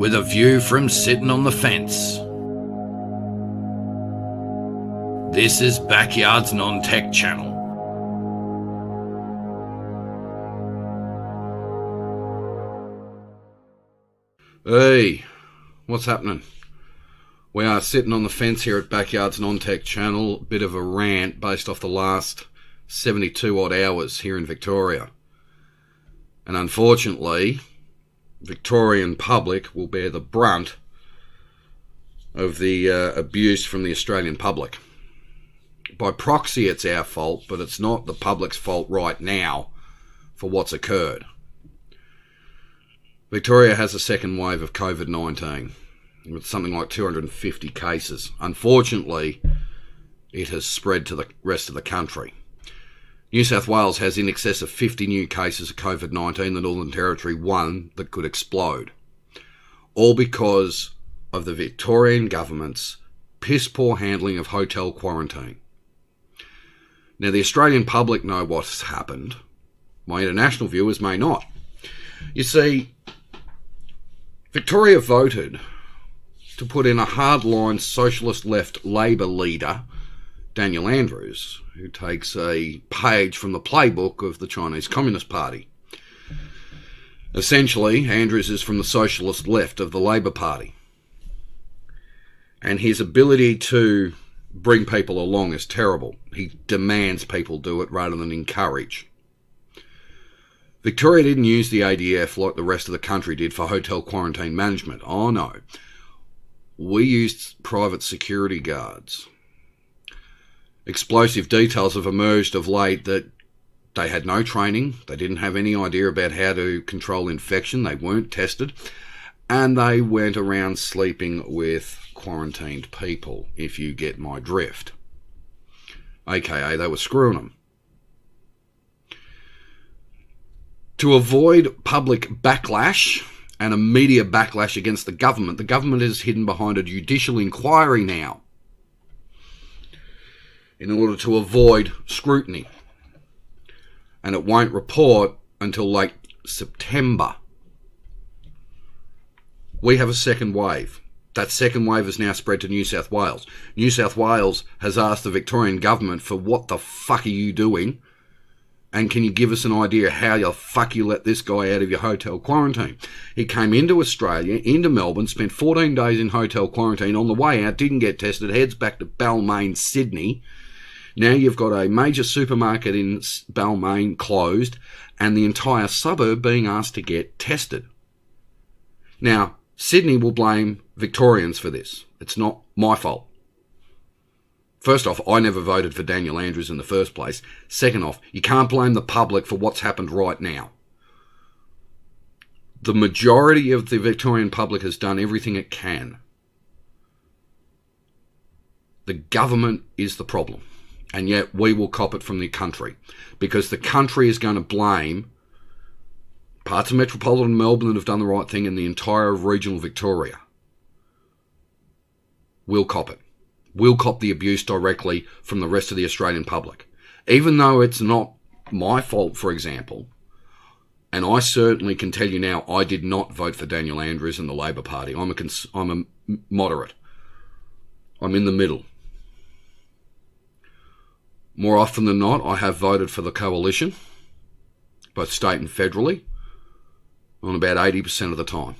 with a view from sitting on the fence. This is Backyard's Non Tech channel. Hey, what's happening? We are sitting on the fence here at Backyard's Non Tech channel. Bit of a rant based off the last 72 odd hours here in Victoria. And unfortunately, Victorian public will bear the brunt of the uh, abuse from the Australian public. By proxy, it's our fault, but it's not the public's fault right now for what's occurred. Victoria has a second wave of COVID 19 with something like 250 cases. Unfortunately, it has spread to the rest of the country. New South Wales has in excess of 50 new cases of COVID 19, the Northern Territory one that could explode. All because of the Victorian government's piss poor handling of hotel quarantine. Now, the Australian public know what's happened. My international viewers may not. You see, Victoria voted to put in a hardline socialist left Labor leader, Daniel Andrews, who takes a page from the playbook of the Chinese Communist Party. Essentially, Andrews is from the socialist left of the Labor Party. And his ability to bring people along is terrible. He demands people do it rather than encourage. Victoria didn't use the ADF like the rest of the country did for hotel quarantine management. Oh no. We used private security guards. Explosive details have emerged of late that they had no training, they didn't have any idea about how to control infection, they weren't tested, and they went around sleeping with quarantined people, if you get my drift. AKA, they were screwing them. To avoid public backlash and a media backlash against the government, the government is hidden behind a judicial inquiry now in order to avoid scrutiny. And it won't report until late September. We have a second wave. That second wave has now spread to New South Wales. New South Wales has asked the Victorian government for what the fuck are you doing? And can you give us an idea how the fuck you let this guy out of your hotel quarantine? He came into Australia, into Melbourne, spent 14 days in hotel quarantine. On the way out, didn't get tested, heads back to Balmain, Sydney. Now you've got a major supermarket in Balmain closed and the entire suburb being asked to get tested. Now, Sydney will blame Victorians for this. It's not my fault. First off, I never voted for Daniel Andrews in the first place. Second off, you can't blame the public for what's happened right now. The majority of the Victorian public has done everything it can. The government is the problem. And yet we will cop it from the country. Because the country is going to blame parts of metropolitan Melbourne that have done the right thing and the entire regional Victoria. We'll cop it We'll cop the abuse directly from the rest of the Australian public. Even though it's not my fault, for example, and I certainly can tell you now, I did not vote for Daniel Andrews and the Labor Party. I'm a, cons- I'm a moderate. I'm in the middle. More often than not, I have voted for the coalition, both state and federally, on about 80% of the time.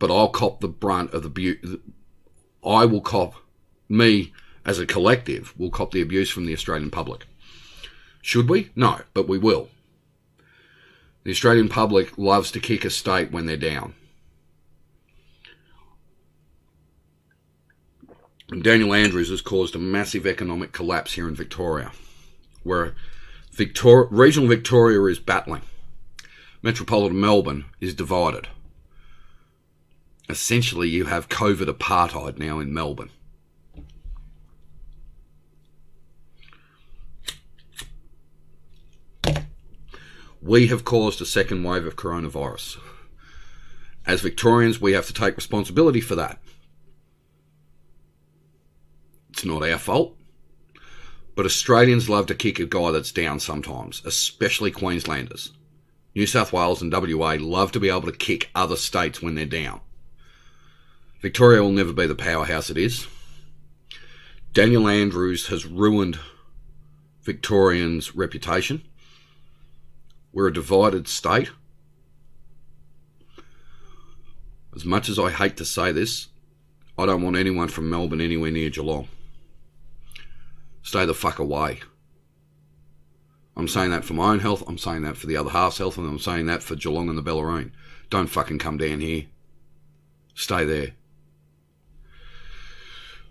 but I'll cop the brunt of the bu- I will cop me as a collective will cop the abuse from the Australian public. Should we? No, but we will. The Australian public loves to kick a state when they're down. Daniel Andrews has caused a massive economic collapse here in Victoria, where Victoria, regional Victoria is battling. Metropolitan Melbourne is divided essentially you have COVID apartheid now in Melbourne. We have caused a second wave of coronavirus. As Victorians, we have to take responsibility for that. It's not our fault. But Australians love to kick a guy that's down sometimes, especially Queenslanders. New South Wales and WA love to be able to kick other states when they're down. Victoria will never be the powerhouse it is. Daniel Andrews has ruined Victorians' reputation. We're a divided state. As much as I hate to say this, I don't want anyone from Melbourne anywhere near Geelong. Stay the fuck away. I'm saying that for my own health, I'm saying that for the other half's health, and I'm saying that for Geelong and the Bellarine. Don't fucking come down here. Stay there.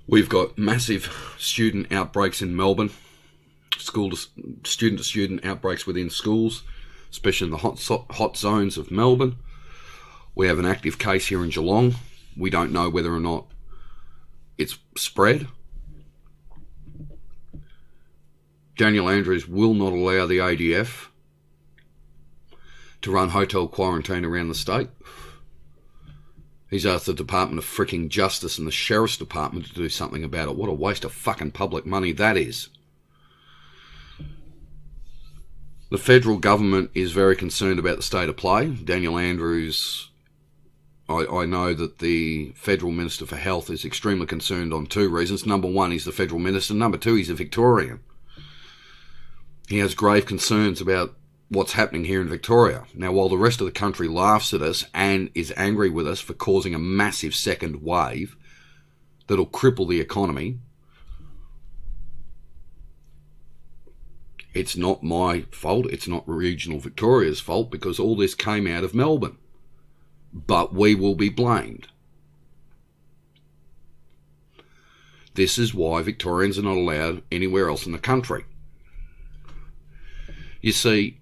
We've got massive student outbreaks in Melbourne, school to, student to student outbreaks within schools, especially in the hot, hot zones of Melbourne. We have an active case here in Geelong. We don't know whether or not it's spread. Daniel Andrews will not allow the ADF to run hotel quarantine around the state. He's asked the Department of Fricking Justice and the Sheriff's Department to do something about it. What a waste of fucking public money that is. The federal government is very concerned about the state of play. Daniel Andrews, I, I, know that the federal minister for health is extremely concerned on two reasons. Number one, he's the federal minister. Number two, he's a Victorian. He has grave concerns about what's happening here in Victoria. Now, while the rest of the country laughs at us and is angry with us for causing a massive second wave that'll cripple the economy, it's not my fault. It's not regional Victoria's fault because all this came out of Melbourne. But we will be blamed. This is why Victorians are not allowed anywhere else in the country. You see,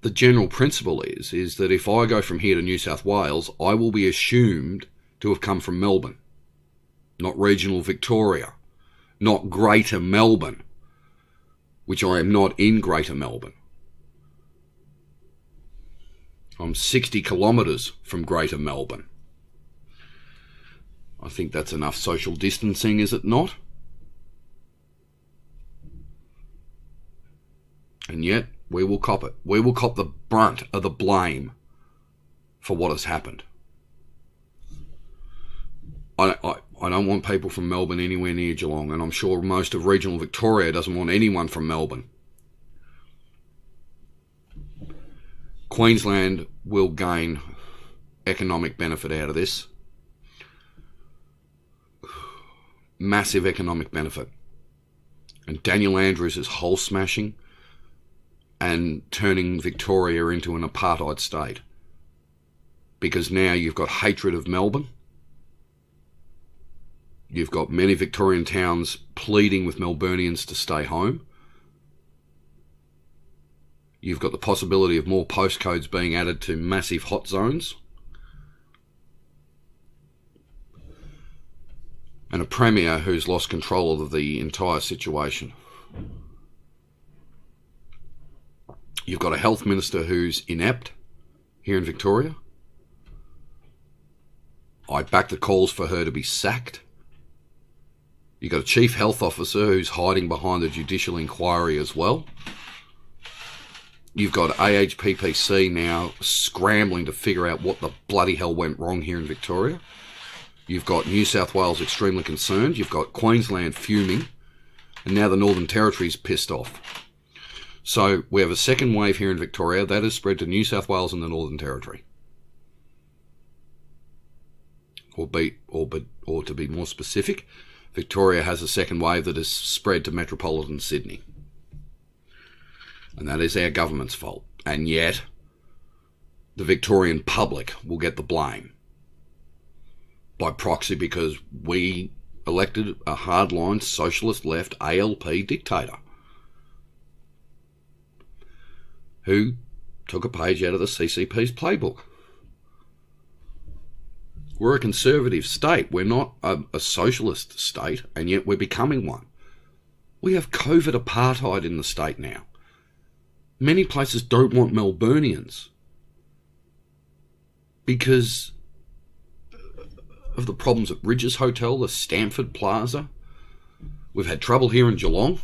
the general principle is is that if I go from here to New South Wales, I will be assumed to have come from Melbourne, not regional Victoria, not Greater Melbourne, which I am not in Greater Melbourne. I'm 60 kilometres from Greater Melbourne. I think that's enough social distancing, is it not? And yet, we will cop it. We will cop the brunt of the blame for what has happened. I, I, I don't want people from Melbourne anywhere near Geelong, and I'm sure most of regional Victoria doesn't want anyone from Melbourne. Queensland will gain economic benefit out of this. Massive economic benefit. And Daniel Andrews is hole smashing and turning Victoria into an apartheid state. Because now you've got hatred of Melbourne. You've got many Victorian towns pleading with Melburnians to stay home. You've got the possibility of more postcodes being added to massive hot zones. And a Premier who's lost control of the entire situation. You've got a health minister who's inept here in Victoria. I back the calls for her to be sacked. You've got a chief health officer who's hiding behind the judicial inquiry as well. You've got AHPPC now scrambling to figure out what the bloody hell went wrong here in Victoria. You've got New South Wales extremely concerned. You've got Queensland fuming. And now the Northern Territory's pissed off. So we have a second wave here in Victoria that has spread to New South Wales and the Northern Territory. Or, be, or, be, or to be more specific, Victoria has a second wave that has spread to metropolitan Sydney. And that is our government's fault. And yet, the Victorian public will get the blame by proxy because we elected a hardline socialist left ALP dictator. Who took a page out of the CCP's playbook. We're a conservative state. We're not a, a, socialist state, and yet we're becoming one. We have COVID apartheid in the state now. Many places don't want Melburnians because of the problems at Rydges Hotel, the Stamford Plaza. We've had trouble here in Geelong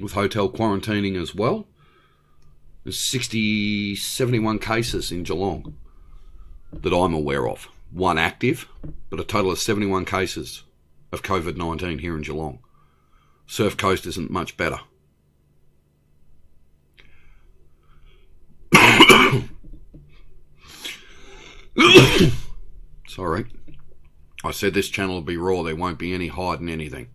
with hotel quarantining as well. There's 60, 71 cases in Geelong that I'm aware of. One active, but a total of 71 cases of COVID 19 here in Geelong. Surf Coast isn't much better. Sorry. I said this channel will be raw, there won't be any hiding anything.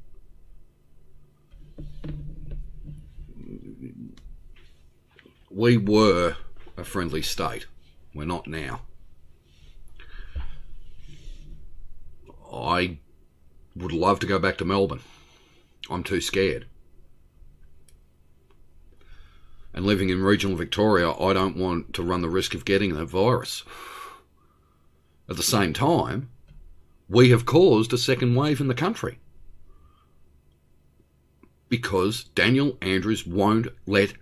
We were a friendly state. We're not now. I would love to go back to Melbourne. I'm too scared. And living in regional Victoria, I don't want to run the risk of getting that virus. At the same time, we have caused a second wave in the country because Daniel Andrews won't let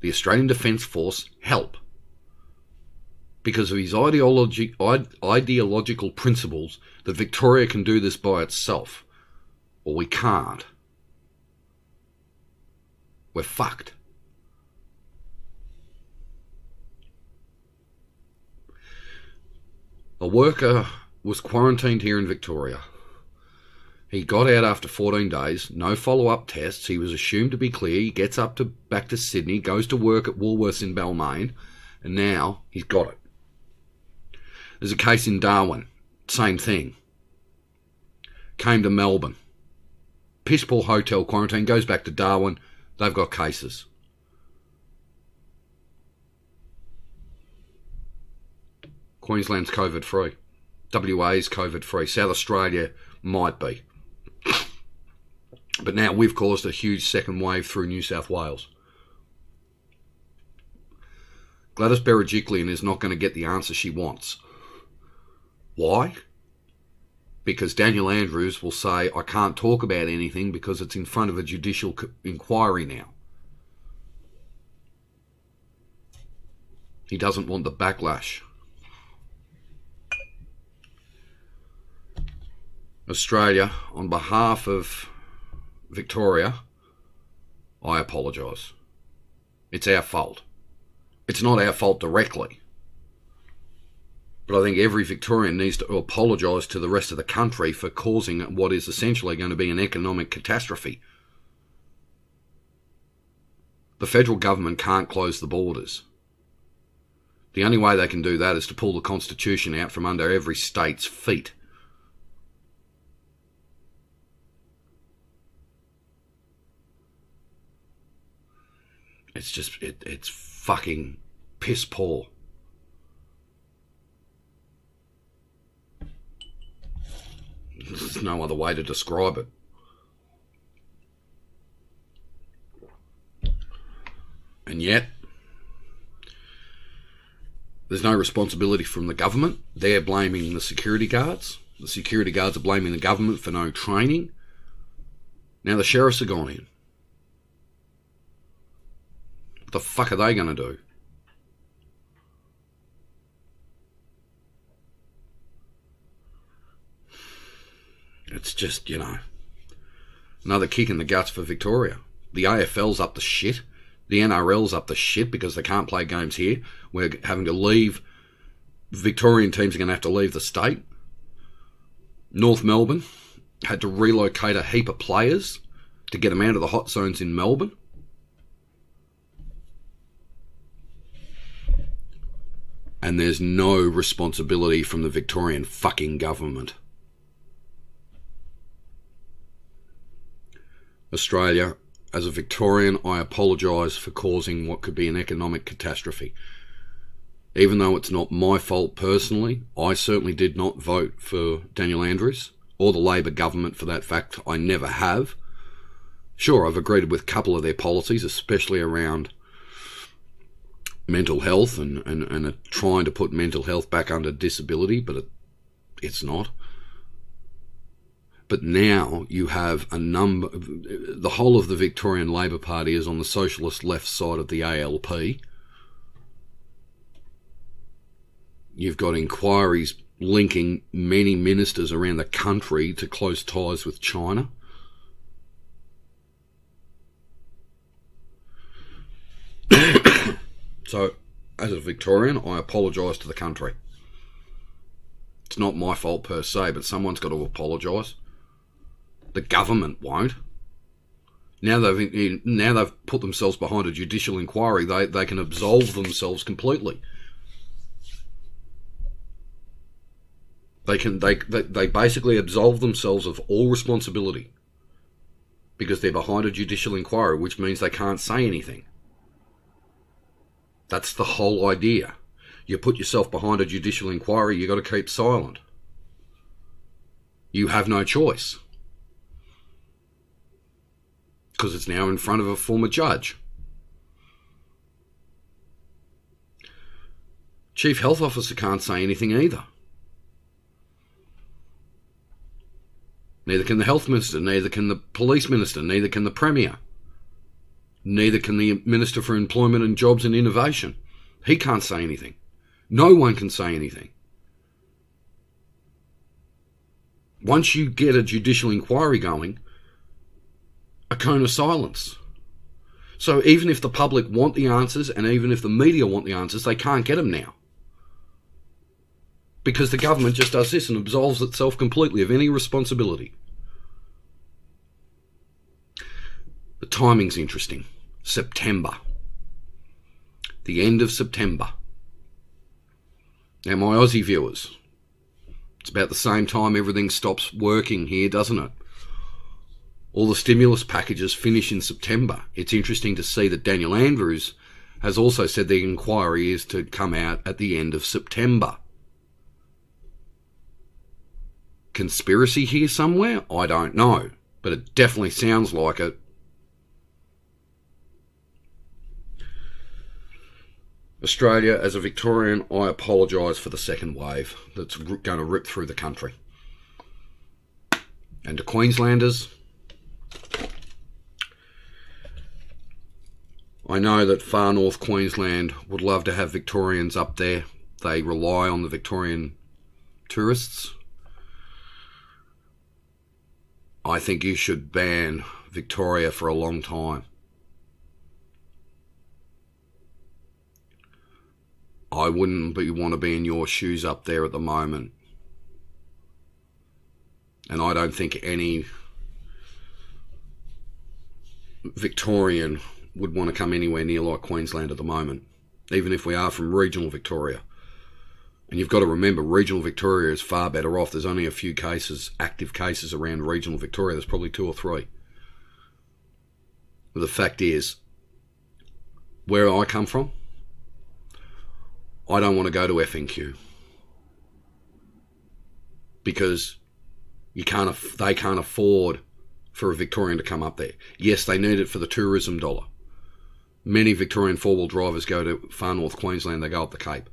the Australian Defence Force help because of his ideology, ideological principles that Victoria can do this by itself, or we can't. We're fucked. A worker was quarantined here in Victoria. He got out after 14 days, no follow up tests. He was assumed to be clear. He gets up to back to Sydney, goes to work at Woolworths in Balmain, and now he's got it. There's a case in Darwin, same thing. Came to Melbourne. Piss poor hotel quarantine, goes back to Darwin. They've got cases. Queensland's COVID free. WA's COVID free. South Australia might be. But now we've caused a huge second wave through New South Wales. Gladys Berejiklian is not going to get the answer she wants. Why? Because Daniel Andrews will say, I can't talk about anything because it's in front of a judicial inquiry now. He doesn't want the backlash. Australia, on behalf of Victoria, I apologise. It's our fault. It's not our fault directly. But I think every Victorian needs to apologise to the rest of the country for causing what is essentially going to be an economic catastrophe. The federal government can't close the borders. The only way they can do that is to pull the Constitution out from under every state's feet. It's just it, it's fucking piss poor. There's no other way to describe it. And yet, there's no responsibility from the government. They're blaming the security guards. The security guards are blaming the government for no training. Now the sheriffs are gone in. What the fuck are they going to do? It's just, you know, another kick in the guts for Victoria. The AFL's up the shit. The NRL's up the shit because they can't play games here. We're having to leave. Victorian teams are going to have to leave the state. North Melbourne had to relocate a heap of players to get them out of the hot zones in Melbourne. And there's no responsibility from the Victorian fucking government. Australia, as a Victorian, I apologise for causing what could be an economic catastrophe. Even though it's not my fault personally, I certainly did not vote for Daniel Andrews or the Labor government for that fact. I never have. Sure, I've agreed with a couple of their policies, especially around mental health and, and, and trying to put mental health back under disability, but it, it's not. But now you have a number, the whole of the Victorian Labor Party is on the socialist left side of the ALP. You've got inquiries linking many ministers around the country to close ties with China. Victorian, I apologise to the country. It's not my fault per se, but someone's got to apologise. The government won't. Now they've now they've put themselves behind a judicial inquiry. They they can absolve themselves completely. They can they, they they basically absolve themselves of all responsibility because they're behind a judicial inquiry, which means they can't say anything. That's the whole idea. You put yourself behind a judicial inquiry, you've got to keep silent. You have no choice. Because it's now in front of a former judge. Chief Health Officer can't say anything either. Neither can the Health Minister, neither can the Police Minister, neither can the Premier. Neither can the Minister for Employment and Jobs and Innovation. He can't say anything. No one can say anything. Once you get a judicial inquiry going, a cone of silence. So even if the public want the answers and even if the media want the answers, they can't get them now. Because the government just does this and absolves itself completely of any responsibility. The timing's interesting. September. The end of September. Now, my Aussie viewers, it's about the same time everything stops working here, doesn't it? All the stimulus packages finish in September. It's interesting to see that Daniel Andrews has also said the inquiry is to come out at the end of September. Conspiracy here somewhere? I don't know, but it definitely sounds like it. Australia, as a Victorian, I apologise for the second wave that's going to rip through the country. And to Queenslanders, I know that far north Queensland would love to have Victorians up there. They rely on the Victorian tourists. I think you should ban Victoria for a long time. I wouldn't be, want to be in your shoes up there at the moment. And I don't think any Victorian would want to come anywhere near like Queensland at the moment, even if we are from regional Victoria. And you've got to remember, regional Victoria is far better off. There's only a few cases, active cases around regional Victoria. There's probably two or three. But the fact is, where I come from, I don't want to go to FNQ because you can't. They can't afford for a Victorian to come up there. Yes, they need it for the tourism dollar. Many Victorian four wheel drivers go to far north Queensland. They go up the Cape.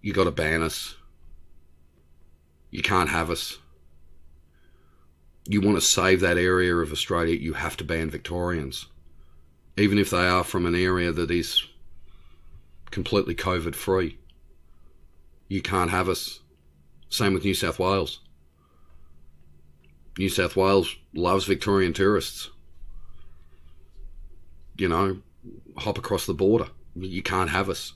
You got to ban us. You can't have us. You want to save that area of Australia, you have to ban Victorians. Even if they are from an area that is completely COVID free you can't have us. Same with New South Wales. New South Wales loves Victorian tourists. You know, hop across the border. You can't have us.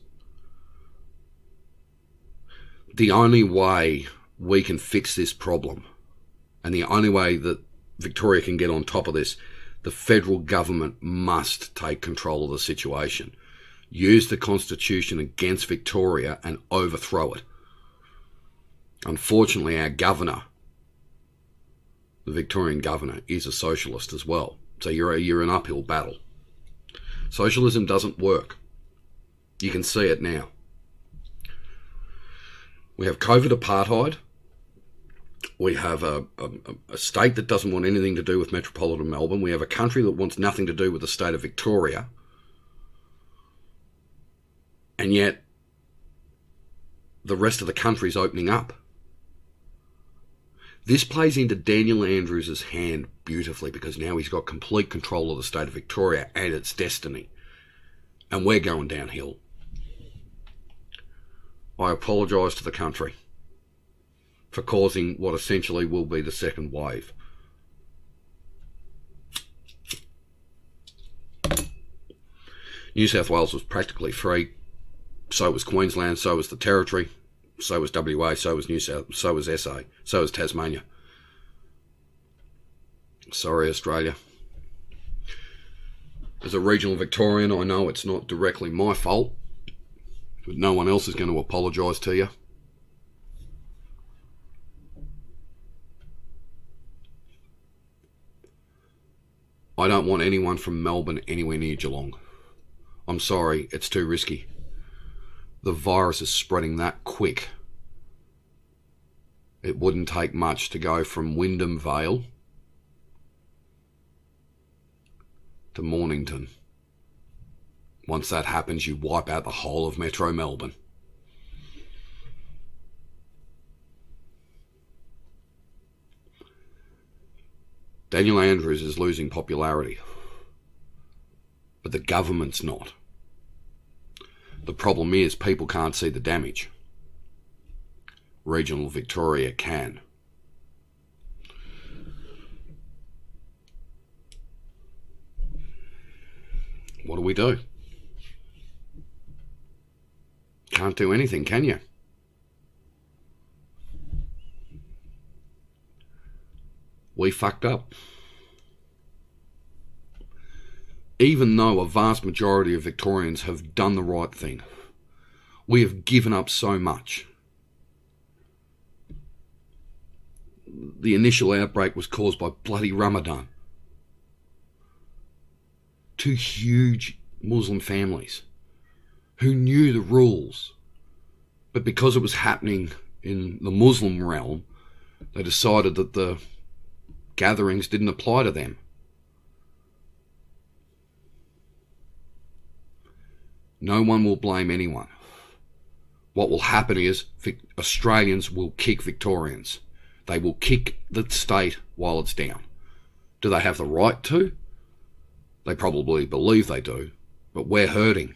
The only way we can fix this problem, and the only way that Victoria can get on top of this, the federal government must take control of the situation use the Constitution against Victoria and overthrow it. Unfortunately, our governor, the Victorian governor, is a socialist as well. So you're, a, you're an uphill battle. Socialism doesn't work. You can see it now. We have COVID apartheid. We have a, a, a, state that doesn't want anything to do with metropolitan Melbourne. We have a country that wants nothing to do with the state of Victoria. And yet, the rest of the country is opening up. This plays into Daniel Andrews' hand beautifully because now he's got complete control of the state of Victoria and its destiny. And we're going downhill. I apologise to the country for causing what essentially will be the second wave. New South Wales was practically free So was Queensland, so was the Territory, so was WA, so was New South, so was SA, so was Tasmania. Sorry, Australia. As a regional Victorian, I know it's not directly my fault, but no one else is going to apologise to you. I don't want anyone from Melbourne anywhere near Geelong. I'm sorry, it's too risky. The virus is spreading that quick. It wouldn't take much to go from Wyndham Vale to Mornington. Once that happens, you wipe out the whole of Metro Melbourne. Daniel Andrews is losing popularity, but the government's not. The problem is people can't see the damage. Regional Victoria can. What do we do? Can't do anything, can you? we fucked up. Even though a vast majority of Victorians have done the right thing, we have given up so much. The initial outbreak was caused by bloody Ramadan. Two huge Muslim families who knew the rules, but because it was happening in the Muslim realm, they decided that the gatherings didn't apply to them. No one will blame anyone. What will happen is Australians will kick Victorians. They will kick the state while it's down. Do they have the right to? They probably believe they do, but we're hurting.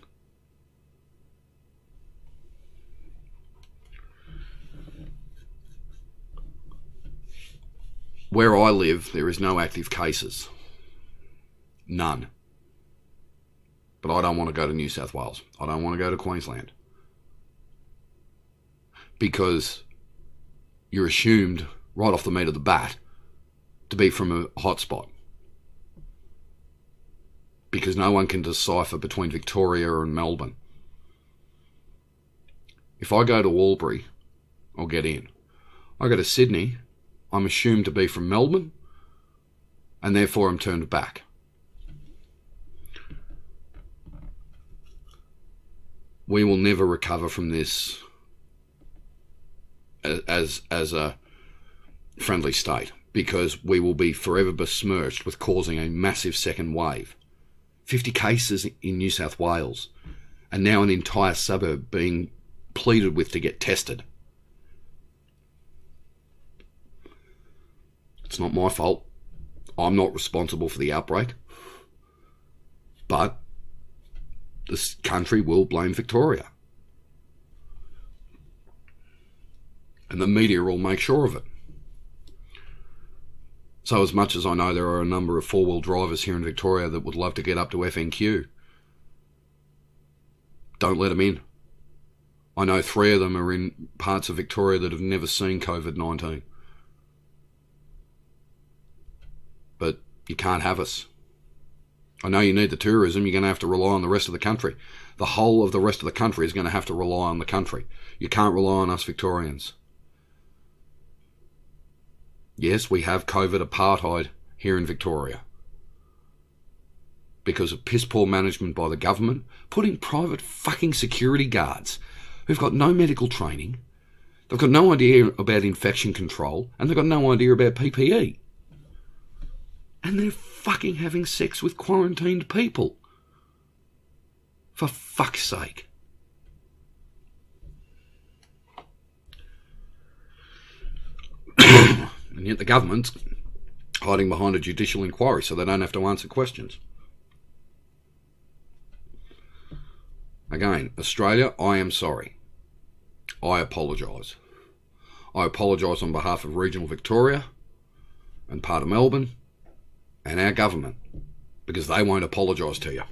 Where I live, there is no active cases. None. But I don't want to go to New South Wales. I don't want to go to Queensland. Because you're assumed right off the meat of the bat to be from a hotspot. Because no one can decipher between Victoria and Melbourne. If I go to Albury, I'll get in. I go to Sydney, I'm assumed to be from Melbourne, and therefore I'm turned back. We will never recover from this as as a friendly state because we will be forever besmirched with causing a massive second wave. 50 cases in New South Wales, and now an entire suburb being pleaded with to get tested. It's not my fault. I'm not responsible for the outbreak. But this country will blame Victoria. And the media will make sure of it. So, as much as I know there are a number of four wheel drivers here in Victoria that would love to get up to FNQ, don't let them in. I know three of them are in parts of Victoria that have never seen COVID 19. But You can't have us. I know you need the tourism, you're going to have to rely on the rest of the country. The whole of the rest of the country is going to have to rely on the country. You can't rely on us Victorians. Yes, we have COVID apartheid here in Victoria. Because of piss poor management by the government, putting private fucking security guards who've got no medical training, they've got no idea about infection control, and they've got no idea about PPE and they're fucking having sex with quarantined people. For fuck's sake. and yet the government's hiding behind a judicial inquiry so they don't have to answer questions. Again, Australia, I am sorry. I apologise. I apologise on behalf of regional Victoria and part of Melbourne and our government because they won't apologise to you.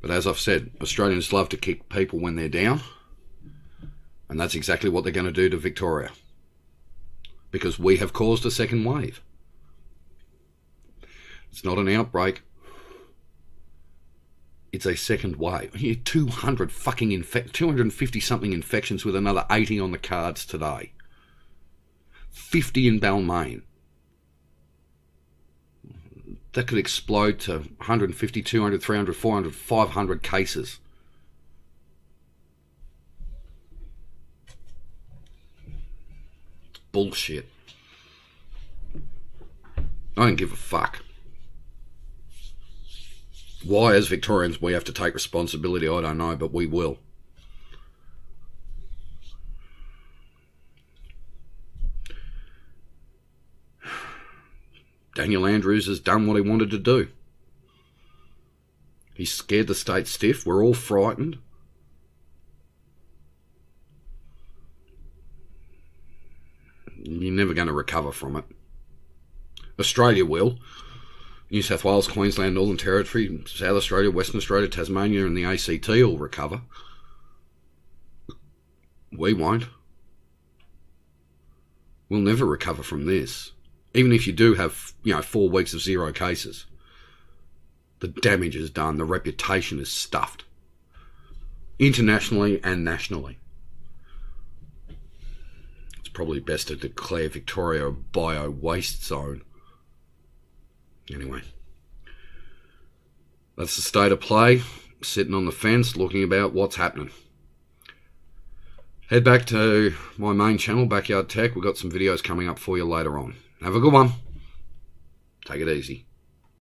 But as I've said, Australians love to kick people when they're down. And that's exactly what they're going to do to Victoria. Because we have caused a second wave. It's not an outbreak. It's a second wave. 200 fucking infect, 250 something infections with another 80 on the cards today. 50 in Balmain. That could explode to 150, 200, 300, 400, 500 cases. bullshit. I don't give a fuck. Why, as Victorians, we have to take responsibility, I don't know, but we will. Daniel Andrews has done what he wanted to do. He scared the state stiff. We're all frightened. You're never going to recover from it. Australia will. New South Wales, Queensland, Northern Territory, South Australia, Western Australia, Tasmania, and the ACT will recover. We won't. We'll never recover from this even if you do have, you know, four weeks of zero cases, the damage is done, the reputation is stuffed. Internationally and nationally. It's probably best to declare Victoria a bio waste zone. Anyway. That's the state of play, sitting on the fence looking about what's happening. Head back to my main channel, Backyard Tech. We've got some videos coming up for you later on. Have a good one. Take it easy.